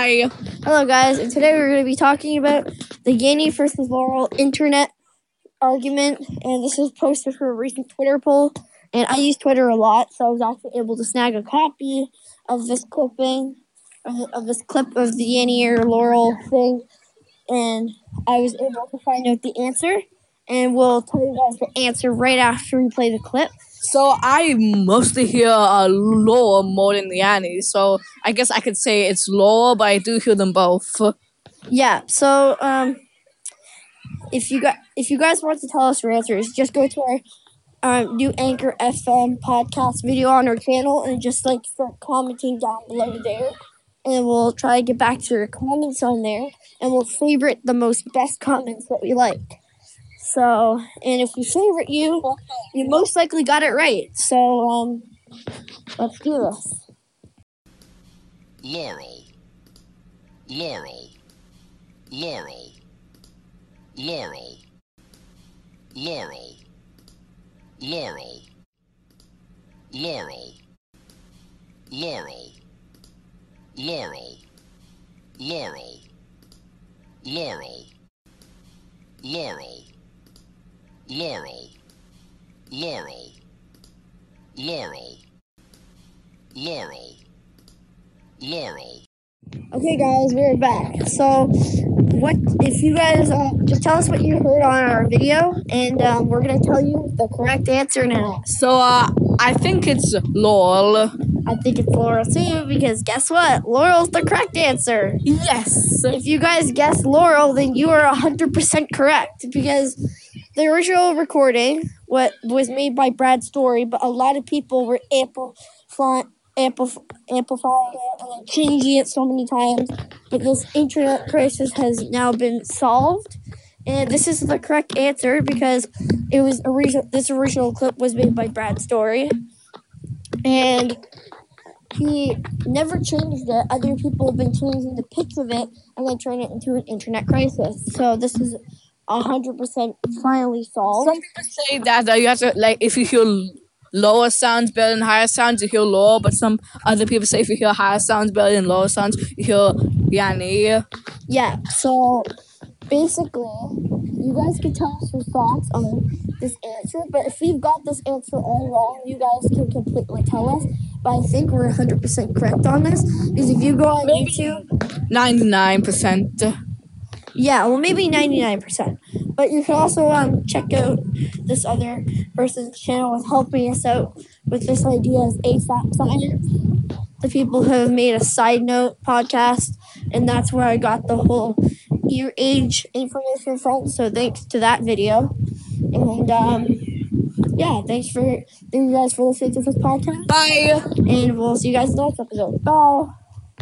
Bye. Hello, guys, and today we're going to be talking about the Yanny versus Laurel internet argument. And this was posted for a recent Twitter poll. And I use Twitter a lot, so I was actually able to snag a copy of this clipping, of this clip of the Yanny or Laurel thing. And I was able to find out the answer. And we'll tell you guys the answer right after we play the clip. So I mostly hear uh, Laurel more than Yanny, so I guess I could say it's Laurel, but I do hear them both. Yeah. So, um, if you got if you guys want to tell us your answers, just go to our um, new Anchor FM podcast video on our channel and just like start commenting down below there, and we'll try to get back to your comments on there, and we'll favorite the most best comments that we like. So, and if we favorite you, you most likely got it right. So, um, let's do this. Laurel, Laurel, Laurel, Laurel, Laurel, Laurel, Laurel, Laurel, Laurel, Laurel, Laurel, Laurel, Laurel, Laurel, Laurel, Laurel, Laurel. Okay, guys, we're back. So, what if you guys uh, just tell us what you heard on our video, and um, we're gonna tell you the correct answer now. So uh, I think it's Laurel. I think it's Laurel too, because guess what? Laurel's the correct answer. Yes. If you guys guess Laurel, then you are hundred percent correct because the original recording what was made by Brad Story, but a lot of people were amplifying. Amplif- amplifying it and changing it so many times, but this internet crisis has now been solved, and this is the correct answer because it was original. This original clip was made by Brad Story, and he never changed it. Other people have been changing the pitch of it and then turning it into an internet crisis. So this is hundred percent finally solved. Some people say that uh, you have to like if you hear lower sounds better than higher sounds, you hear lower. But some other people say if you hear higher sounds better than lower sounds, you hear Yanny. Yeah. So basically, you guys can tell us your thoughts on this answer. But if we've got this answer all wrong, you guys can completely tell us. But I think we're hundred percent correct on this because if you go on Maybe. YouTube. Ninety nine percent. Yeah, well, maybe ninety nine percent. But you can also um check out this other person's channel with helping us out with this idea of ASAP science. The people who have made a side note podcast, and that's where I got the whole ear age information from. So thanks to that video, and um, yeah, thanks for thank you guys for listening to this podcast, Bye. and we'll see you guys in the next episode. Bye.